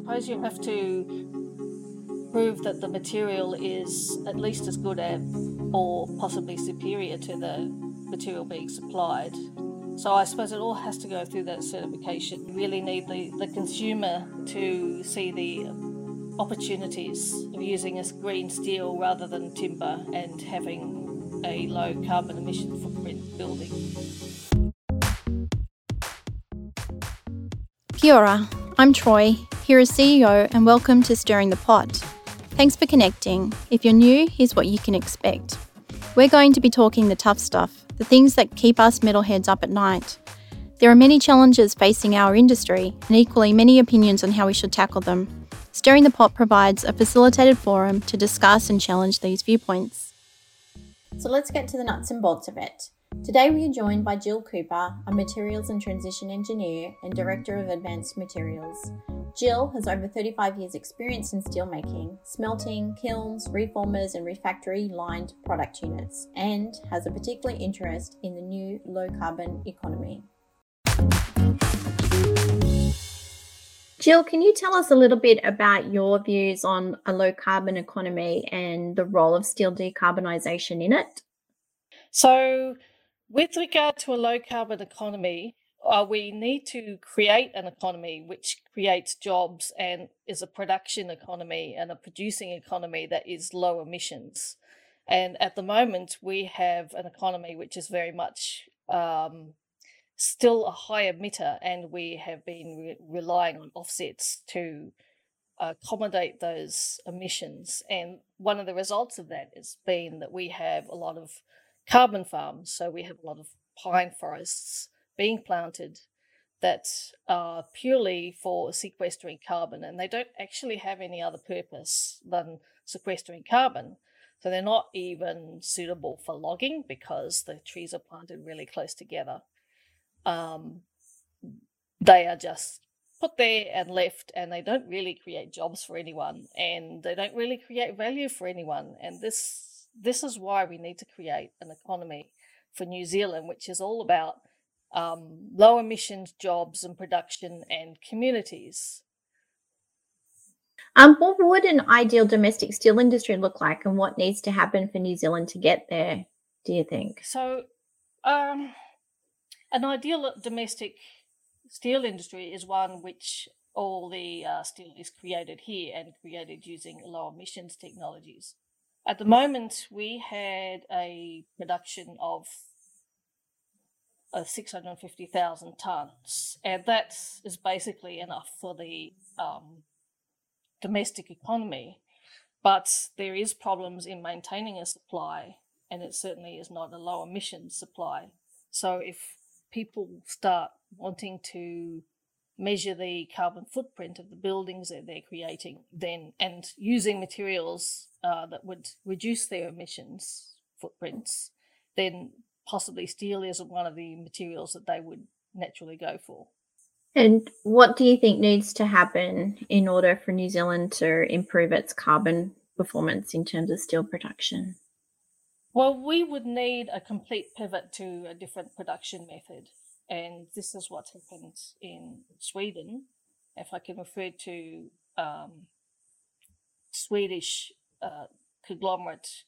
suppose you have to prove that the material is at least as good as or possibly superior to the material being supplied. So I suppose it all has to go through that certification. You really need the, the consumer to see the opportunities of using a green steel rather than timber and having a low carbon emission footprint building. Kia ora, I'm Troy, HERA's CEO, and welcome to Stirring the Pot. Thanks for connecting. If you're new, here's what you can expect. We're going to be talking the tough stuff, the things that keep us metalheads up at night. There are many challenges facing our industry, and equally many opinions on how we should tackle them. Stirring the Pot provides a facilitated forum to discuss and challenge these viewpoints. So let's get to the nuts and bolts of it. Today we are joined by Jill Cooper, a Materials and Transition Engineer and Director of Advanced Materials. Jill has over 35 years' experience in steelmaking, smelting, kilns, reformers, and refractory lined product units, and has a particular interest in the new low carbon economy. Jill, can you tell us a little bit about your views on a low carbon economy and the role of steel decarbonisation in it? So, with regard to a low carbon economy, uh, we need to create an economy which creates jobs and is a production economy and a producing economy that is low emissions. And at the moment, we have an economy which is very much um, still a high emitter, and we have been re- relying on offsets to accommodate those emissions. And one of the results of that has been that we have a lot of carbon farms. So we have a lot of pine forests being planted that are purely for sequestering carbon and they don't actually have any other purpose than sequestering carbon. So they're not even suitable for logging because the trees are planted really close together. Um, they are just put there and left and they don't really create jobs for anyone and they don't really create value for anyone. And this this is why we need to create an economy for New Zealand, which is all about um, low emissions jobs and production and communities. Um, what would an ideal domestic steel industry look like, and what needs to happen for New Zealand to get there? Do you think? So, um, an ideal domestic steel industry is one which all the uh, steel is created here and created using low emissions technologies. At the moment, we had a production of uh, 650,000 tonnes, and that is basically enough for the um, domestic economy. But there is problems in maintaining a supply, and it certainly is not a low emission supply. So if people start wanting to measure the carbon footprint of the buildings that they're creating, then and using materials uh, that would reduce their emissions footprints, then possibly steel isn't one of the materials that they would naturally go for. And what do you think needs to happen in order for New Zealand to improve its carbon performance in terms of steel production? Well, we would need a complete pivot to a different production method. And this is what happened in Sweden. If I can refer to um, Swedish uh, conglomerate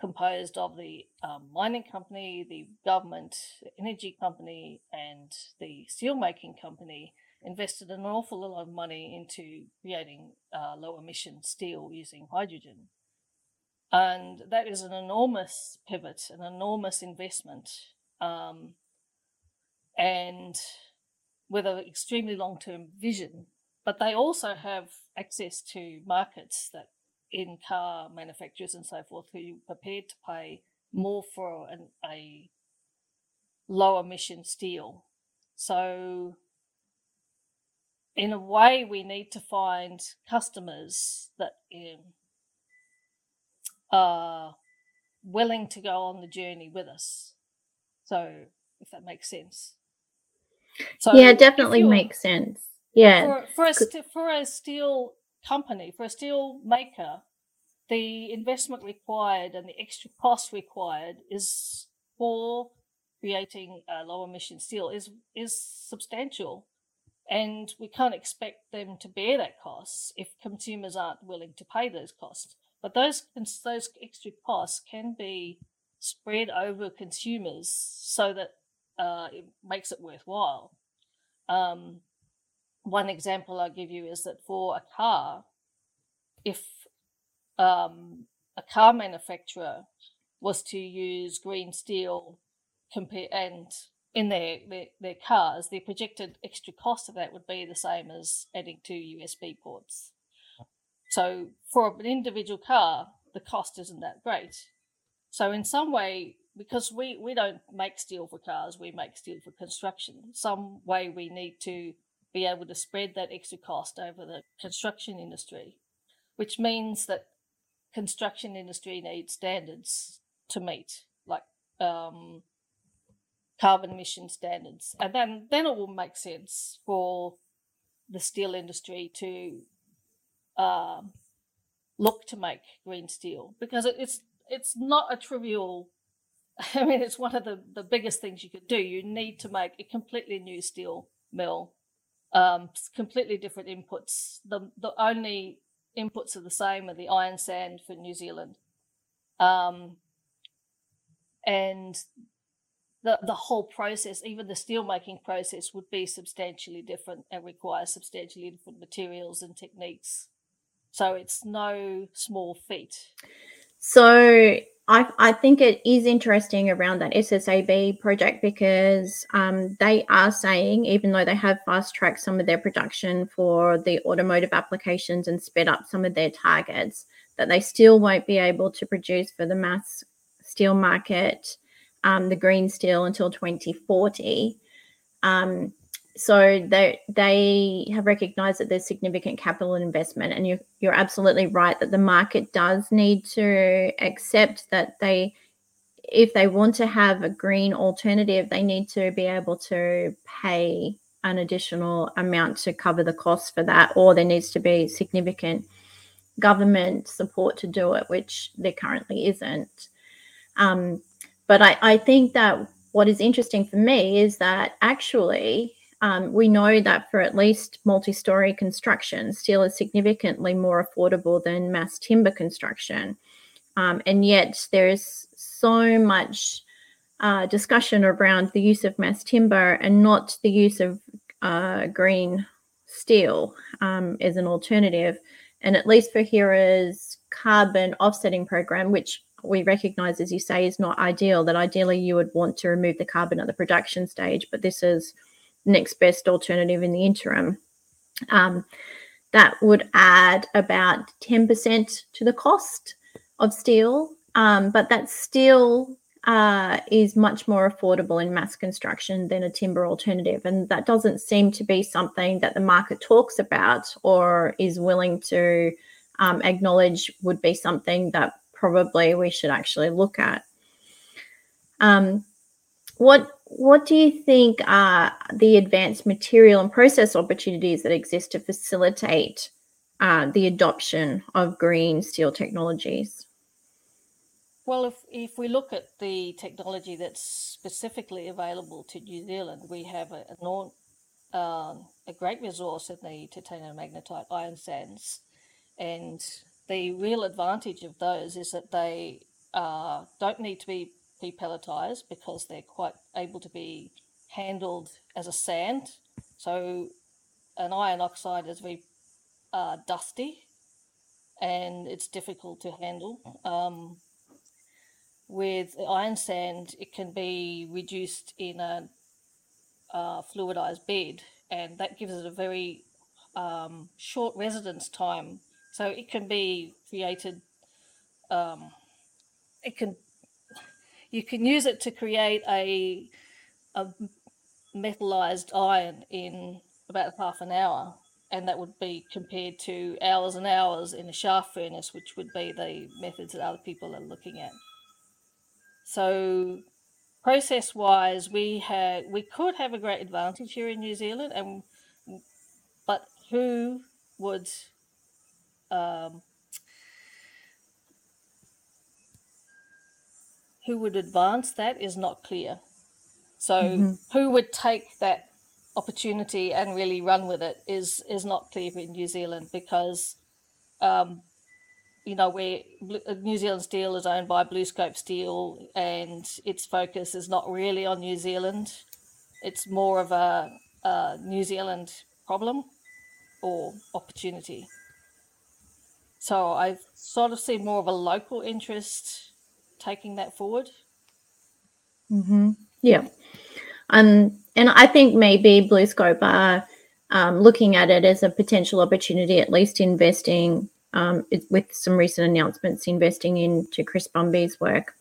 composed of the um, mining company, the government, the energy company, and the steelmaking company invested an awful lot of money into creating uh, low emission steel using hydrogen. And that is an enormous pivot, an enormous investment, um, and with an extremely long term vision. But they also have access to markets that in car manufacturers and so forth who are prepared to pay more for an, a low emission steel. So, in a way, we need to find customers that um, are willing to go on the journey with us. So, if that makes sense. So yeah, definitely makes sense. Yeah. For, for, a, for a steel company, for a steel maker, the investment required and the extra cost required is for creating a low emission steel is is substantial. and we can't expect them to bear that cost if consumers aren't willing to pay those costs. But those those extra costs can be spread over consumers so that uh, it makes it worthwhile. Um, one example I'll give you is that for a car, if um, a car manufacturer was to use green steel compare and in their, their, their cars, the projected extra cost of that would be the same as adding two USB ports. So for an individual car, the cost isn't that great. So in some way, because we, we don't make steel for cars, we make steel for construction. Some way we need to be able to spread that extra cost over the construction industry, which means that construction industry needs standards to meet, like um, carbon emission standards, and then then it will make sense for the steel industry to uh, look to make green steel because it, it's it's not a trivial. I mean, it's one of the, the biggest things you could do. You need to make a completely new steel mill, um, completely different inputs. The the only inputs are the same are the iron sand for New Zealand, um, and the the whole process, even the steel making process, would be substantially different and require substantially different materials and techniques. So it's no small feat. So I, I think it is interesting around that SSAB project because um, they are saying, even though they have fast tracked some of their production for the automotive applications and sped up some of their targets, that they still won't be able to produce for the mass steel market um, the green steel until 2040. Um, so they they have recognized that there's significant capital investment and you're, you're absolutely right that the market does need to accept that they if they want to have a green alternative they need to be able to pay an additional amount to cover the costs for that or there needs to be significant government support to do it which there currently isn't. Um, but I, I think that what is interesting for me is that actually um, we know that for at least multi story construction, steel is significantly more affordable than mass timber construction. Um, and yet there is so much uh, discussion around the use of mass timber and not the use of uh, green steel um, as an alternative. And at least for HERA's carbon offsetting program, which we recognize, as you say, is not ideal, that ideally you would want to remove the carbon at the production stage, but this is next best alternative in the interim. Um, that would add about 10% to the cost of steel, um, but that steel uh, is much more affordable in mass construction than a timber alternative. And that doesn't seem to be something that the market talks about or is willing to um, acknowledge would be something that probably we should actually look at. Um, what what do you think are the advanced material and process opportunities that exist to facilitate uh, the adoption of green steel technologies? Well, if, if we look at the technology that's specifically available to New Zealand, we have a, a, um, a great resource in the titanium magnetite iron sands. And the real advantage of those is that they uh, don't need to be pelletized because they're quite able to be handled as a sand. So an iron oxide is very uh, dusty and it's difficult to handle. Um, with iron sand, it can be reduced in a uh, fluidized bed, and that gives it a very um, short residence time. So it can be created. Um, it can you can use it to create a a metallized iron in about half an hour and that would be compared to hours and hours in a shaft furnace which would be the methods that other people are looking at. So process wise we had we could have a great advantage here in new zealand and but who would um, who would advance that is not clear. So, mm-hmm. who would take that opportunity and really run with it is is not clear in New Zealand because um, you know where uh, New Zealand Steel is owned by BlueScope Steel and its focus is not really on New Zealand. It's more of a, a New Zealand problem or opportunity. So I've sort of seen more of a local interest taking that forward. Mm-hmm. Yeah. Um, and I think maybe BlueScope are um, looking at it as a potential opportunity, at least investing um, with some recent announcements, investing into Chris Bumby's work.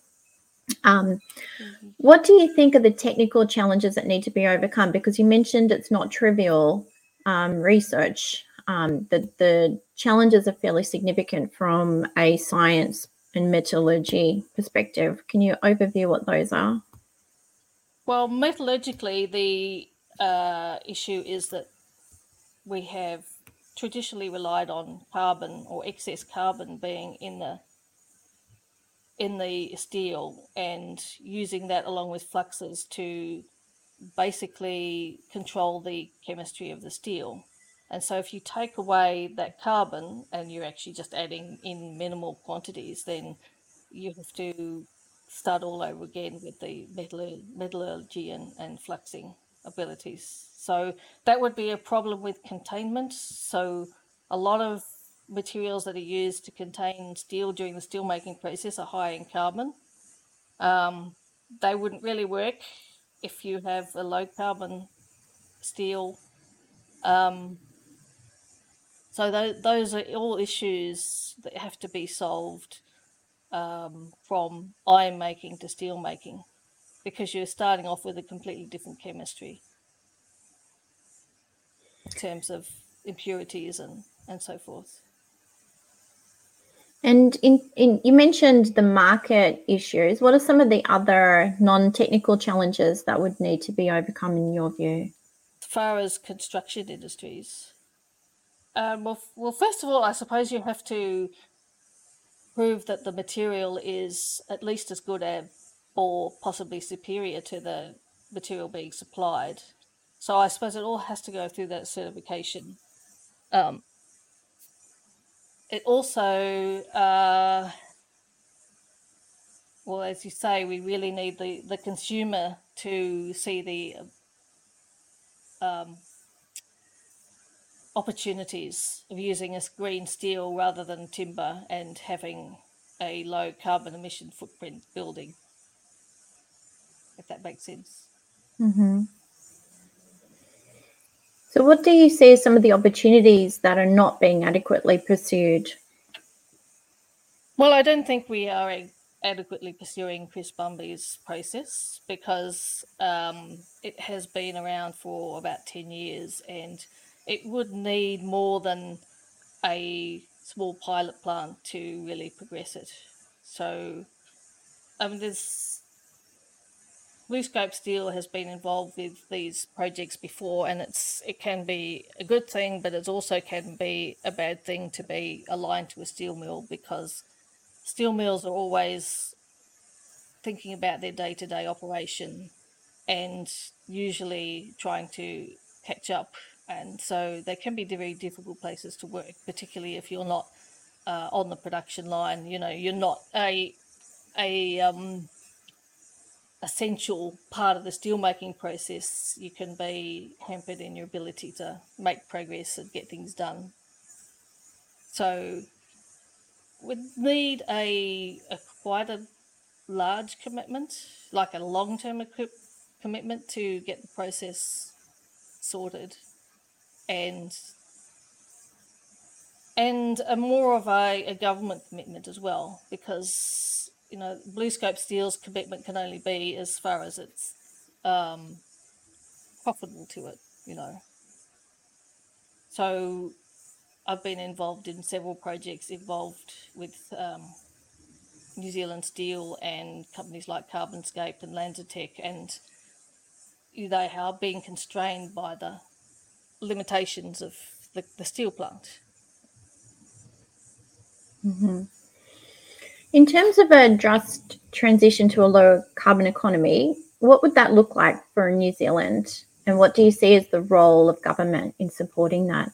Um, mm-hmm. What do you think are the technical challenges that need to be overcome? Because you mentioned it's not trivial um, research. Um, the, the challenges are fairly significant from a science and metallurgy perspective. Can you overview what those are? Well, metallurgically, the uh, issue is that we have traditionally relied on carbon or excess carbon being in the in the steel and using that along with fluxes to basically control the chemistry of the steel. And so if you take away that carbon and you're actually just adding in minimal quantities, then you have to start all over again with the metallurgy and, and fluxing abilities. So that would be a problem with containment. So a lot of materials that are used to contain steel during the steelmaking process are high in carbon. Um, they wouldn't really work if you have a low carbon steel. Um, so th- those are all issues that have to be solved um, from iron making to steel making because you're starting off with a completely different chemistry in terms of impurities and, and so forth. And in, in you mentioned the market issues. What are some of the other non-technical challenges that would need to be overcome in your view? As far as construction industries, um, well, well, first of all, I suppose you have to prove that the material is at least as good as or possibly superior to the material being supplied. So I suppose it all has to go through that certification. Um, it also, uh, well, as you say, we really need the, the consumer to see the um, opportunities of using a green steel rather than timber and having a low carbon emission footprint building, if that makes sense. Mm-hmm. So, what do you see as some of the opportunities that are not being adequately pursued? Well, I don't think we are adequately pursuing Chris Bumby's process because um, it has been around for about 10 years and it would need more than a small pilot plant to really progress it. So, I mean, there's BlueScope Steel has been involved with these projects before, and it's it can be a good thing, but it also can be a bad thing to be aligned to a steel mill because steel mills are always thinking about their day to day operation and usually trying to catch up and so they can be very difficult places to work, particularly if you're not uh, on the production line. You know, you're not a a um, essential part of the steelmaking process. You can be hampered in your ability to make progress and get things done. So, we need a, a quite a large commitment, like a long term commitment to get the process sorted and and a more of a, a government commitment as well, because you know BlueScope Steel's commitment can only be as far as it's um, profitable to it, you know. So I've been involved in several projects involved with um, New Zealand Steel and companies like Carbonscape and LanzaTech, and they are being constrained by the limitations of the, the steel plant. Mm-hmm. In terms of a just transition to a low carbon economy, what would that look like for New Zealand? and what do you see as the role of government in supporting that?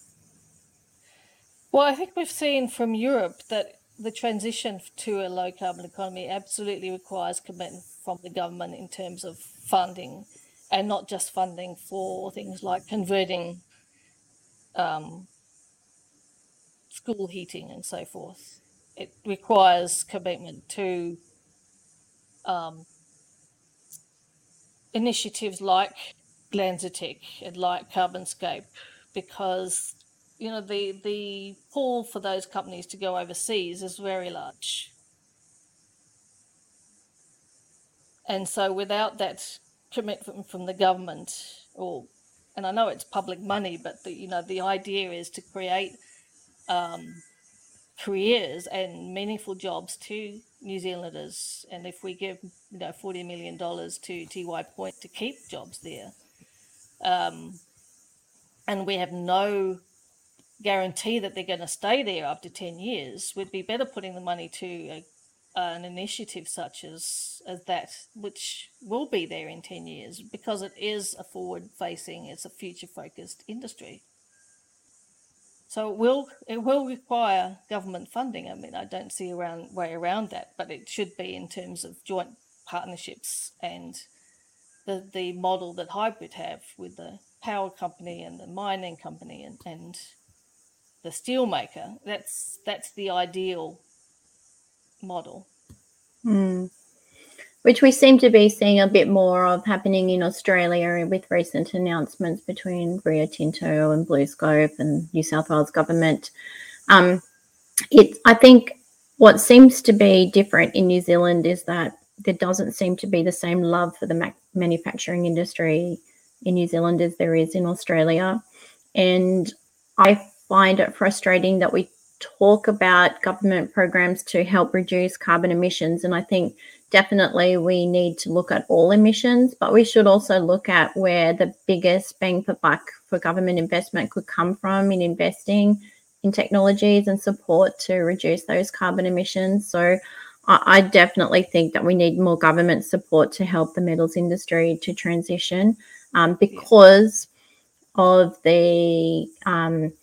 Well, I think we've seen from Europe that the transition to a low carbon economy absolutely requires commitment from the government in terms of funding and not just funding for things like converting um, school heating and so forth. It requires commitment to um, initiatives like LanzaTech and like Carbonscape because you know the the pull for those companies to go overseas is very large. And so without that commitment from the government or and I know it's public money, but the, you know the idea is to create um, careers and meaningful jobs to New Zealanders. And if we give you know forty million dollars to Tiwai Point to keep jobs there, um, and we have no guarantee that they're going to stay there after ten years, we'd be better putting the money to a, an initiative such as as that, which will be there in ten years because it is a forward-facing, it's a future-focused industry. So it will it will require government funding. I mean, I don't see a around, way around that, but it should be in terms of joint partnerships and the the model that HYBRIT have with the power company and the mining company and, and the steel maker. That's that's the ideal model. Mm which we seem to be seeing a bit more of happening in Australia with recent announcements between Rio Tinto and BlueScope and New South Wales government. Um, it, I think what seems to be different in New Zealand is that there doesn't seem to be the same love for the ma- manufacturing industry in New Zealand as there is in Australia. And I find it frustrating that we talk about government programs to help reduce carbon emissions. And I think definitely we need to look at all emissions, but we should also look at where the biggest bang for buck for government investment could come from in investing in technologies and support to reduce those carbon emissions. So I, definitely think that we need more government support to help the metals industry to transition um, because of the um,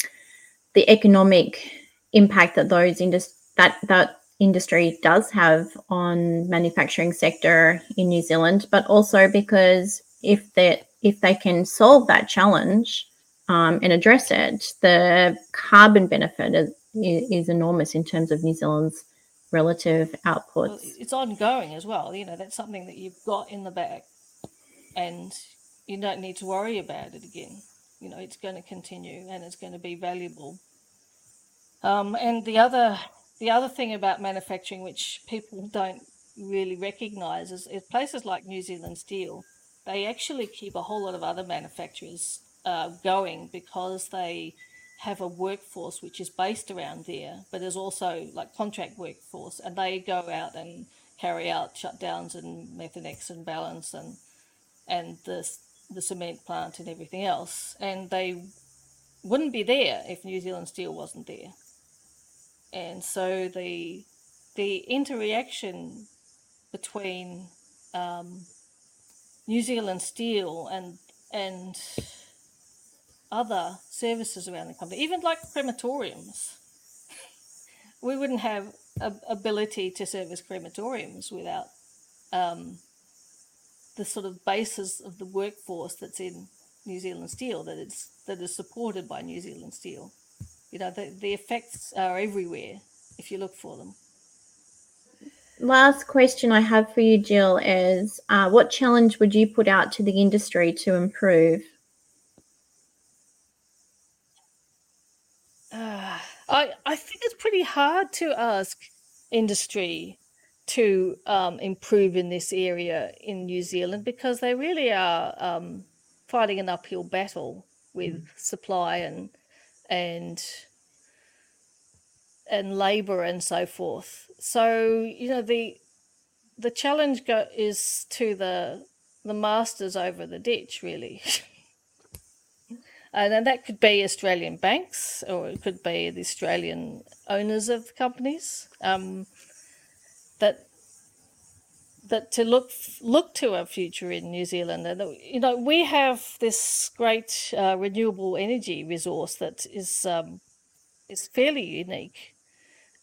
the economic impact that those industries that that industry does have on manufacturing sector in New Zealand, but also because if they if they can solve that challenge um, and address it, the carbon benefit is, is enormous in terms of New Zealand's relative outputs. Well, it's ongoing as well. You know, that's something that you've got in the bag, and you don't need to worry about it again. You know, it's going to continue and it's going to be valuable. Um, and the other the other thing about manufacturing, which people don't really recognise, is, is places like New Zealand Steel. They actually keep a whole lot of other manufacturers uh, going because they have a workforce which is based around there, but there's also like contract workforce, and they go out and carry out shutdowns and Methanex and Ballance and and the the cement plant and everything else, and they wouldn't be there if New Zealand Steel wasn't there and so the the interaction between um, New Zealand Steel and and other services around the country, even like crematoriums, we wouldn't have a ability to service crematoriums without um, the sort of basis of the workforce that's in New Zealand Steel that is that is supported by New Zealand Steel. You know, the, the effects are everywhere if you look for them. Last question I have for you, Jill, is uh, what challenge would you put out to the industry to improve? Uh, I, I think it's pretty hard to ask industry to um, improve in this area in New Zealand because they really are um, fighting an uphill battle with mm. supply and and and labor and so forth. So you know the the challenge go, is to the the masters over the ditch really. and that could be Australian banks or it could be the Australian owners of companies um, that that to look look to a future in New Zealand, and you know we have this great uh, renewable energy resource that is um, is fairly unique,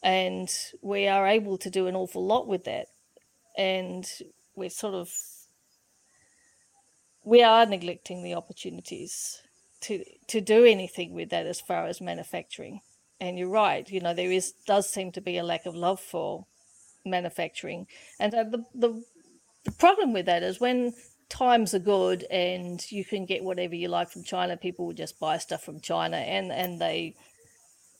and we are able to do an awful lot with that, and we're sort of we are neglecting the opportunities to to do anything with that as far as manufacturing. And you're right, you know there is does seem to be a lack of love for manufacturing. And uh, the, the the problem with that is when times are good and you can get whatever you like from China, people will just buy stuff from China and and they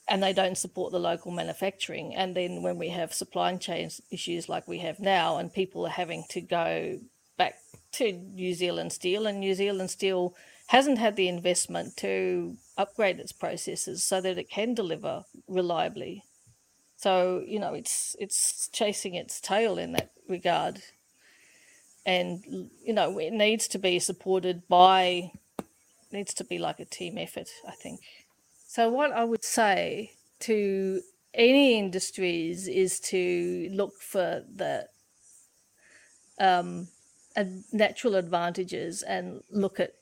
and they don't support the local manufacturing. And then when we have supply chain issues like we have now, and people are having to go back to New Zealand Steel, and New Zealand Steel hasn't had the investment to upgrade its processes so that it can deliver reliably. So you know, it's it's chasing its tail in that regard, and you know, it needs to be supported by needs to be like a team effort. I think. So what I would say to any industries is to look for the um, natural advantages and look at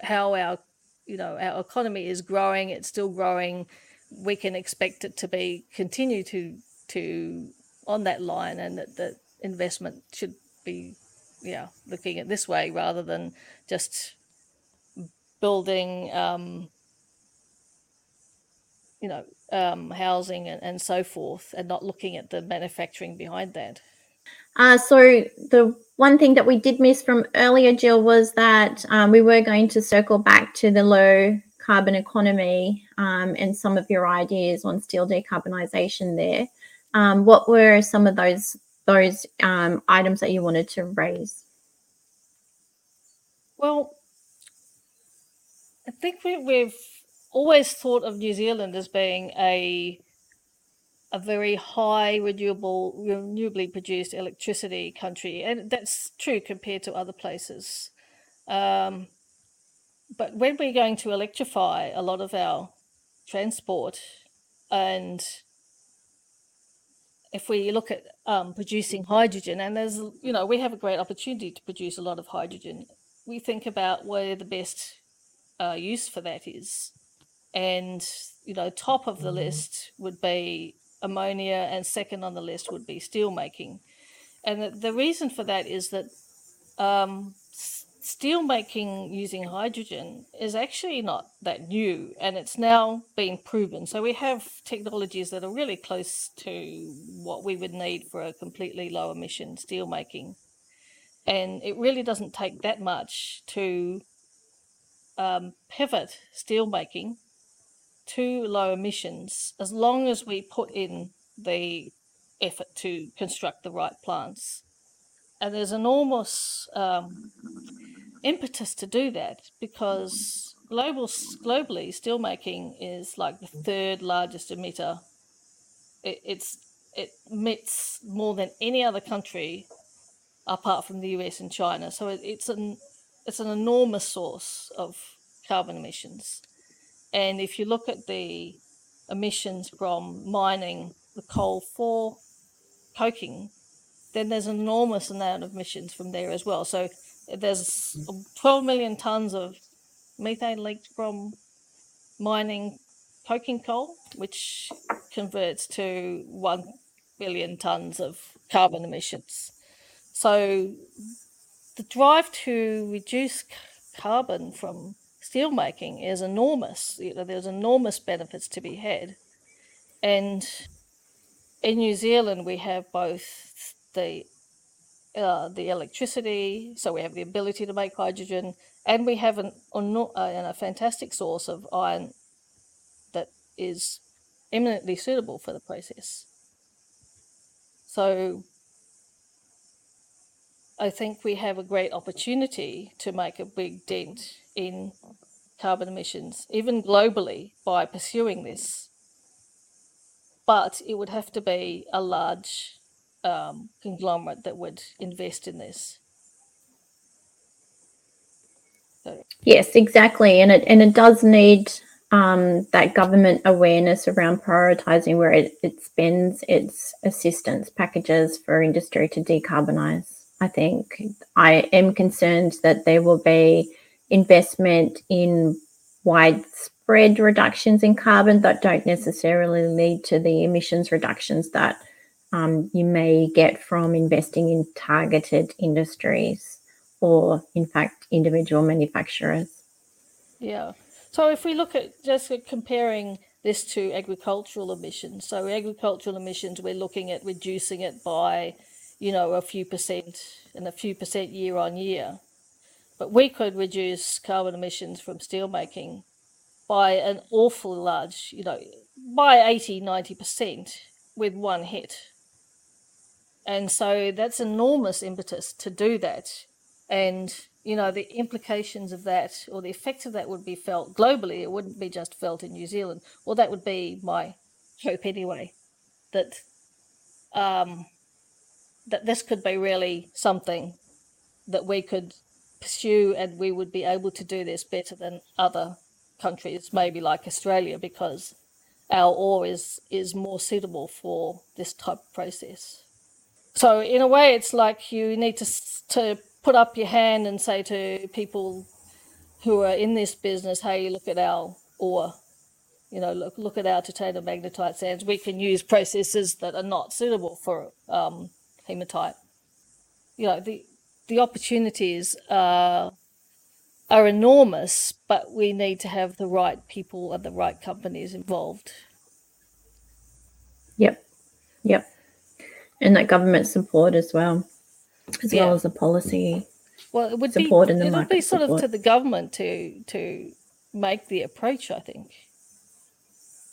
how our you know our economy is growing. It's still growing we can expect it to be continue to to on that line, and that the investment should be yeah looking at this way rather than just building um, you know um, housing and, and so forth, and not looking at the manufacturing behind that. Uh, so the one thing that we did miss from earlier, Jill, was that um, we were going to circle back to the low carbon economy um, and some of your ideas on steel decarbonisation there. Um, what were some of those those um, items that you wanted to raise? Well, I think we, we've always thought of New Zealand as being a a very high renewable renewably produced electricity country and that's true compared to other places um, but when we're going to electrify a lot of our transport and if we look at um, producing hydrogen and there's you know we have a great opportunity to produce a lot of hydrogen we think about where the best uh, use for that is. And you know top of the list would be ammonia and second on the list would be steel making and the, the reason for that is that um, steel making using hydrogen is actually not that new and it's now being proven. So we have technologies that are really close to what we would need for a completely low emission steel making. And it really doesn't take that much to um, pivot steel making to low emissions as long as we put in the effort to construct the right plants. And there's enormous um, impetus to do that because global globally steelmaking is like the third largest emitter. It, it's it emits more than any other country apart from the US and China. So it, it's an it's an enormous source of carbon emissions. And if you look at the emissions from mining the coal for coking, then there's an enormous amount of emissions from there as well. So there's 12 million tons of methane leaked from mining coking coal, which converts to 1 billion tons of carbon emissions. So the drive to reduce carbon from steelmaking is enormous. You know, there's enormous benefits to be had. And in New Zealand, we have both the uh, the electricity, so we have the ability to make hydrogen, and we have an, uh, a fantastic source of iron that is eminently suitable for the process. So I think we have a great opportunity to make a big dent in carbon emissions, even globally, by pursuing this. But it would have to be a large um, conglomerate that would invest in this. So. Yes, exactly, and it and it does need um, that government awareness around prioritising where it, it spends its assistance packages for industry to decarbonise. I think I am concerned that there will be investment in widespread reductions in carbon that don't necessarily lead to the emissions reductions that um, you may get from investing in targeted industries or, in fact, individual manufacturers. Yeah. So if we look at just comparing this to agricultural emissions, so agricultural emissions, we're looking at reducing it by, you know, a few percent and a few percent year on year. But we could reduce carbon emissions from steelmaking by an awful large, you know, by 80, 90% with one hit. And so that's enormous impetus to do that. And, you know, the implications of that or the effects of that would be felt globally. It wouldn't be just felt in New Zealand. Well, that would be my hope anyway, that um, that this could be really something that we could pursue and we would be able to do this better than other countries, maybe like Australia, because our ore is, is more suitable for this type of process. So in a way, it's like you need to, to put up your hand and say to people who are in this business, hey, look at our ore. You know, look look at our titanium magnetite sands. We can use processes that are not suitable for um, hematite. You know, the the opportunities are are enormous, but we need to have the right people and the right companies involved. Yep, yep, and that government support as well, as yeah. well as the policy. Well, it would support be in the it would be sort support. of to the government to to make the approach. I think.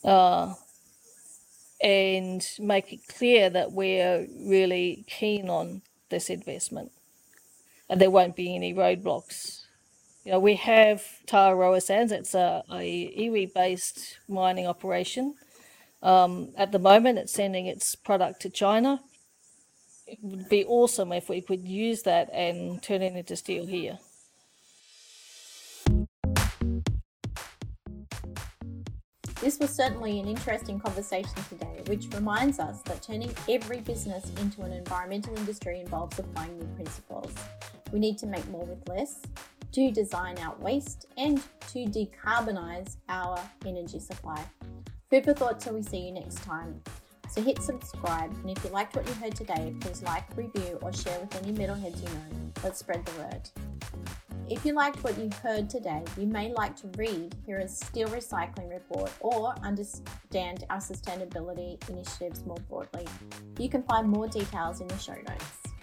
Uh, and make it clear that we're really keen on this investment and there won't be any roadblocks. You know, we have Taharoa Sands. It's a, a iwi-based mining operation. Um, at the moment, it's sending its product to China. It would be awesome if we could use that and turn it into steel here. This was certainly an interesting conversation today, which reminds us that turning every business into an environmental industry involves applying new principles. We need to make more with less, to design out waste, and to decarbonise our energy supply. Food for thought till we see you next time. So hit subscribe, and if you liked what you heard today, please like, review, or share with any metalheads you know. Let's spread the word. If you liked what you heard today, you may like to read Hera's Steel Recycling Report or understand our sustainability initiatives more broadly. You can find more details in the show notes.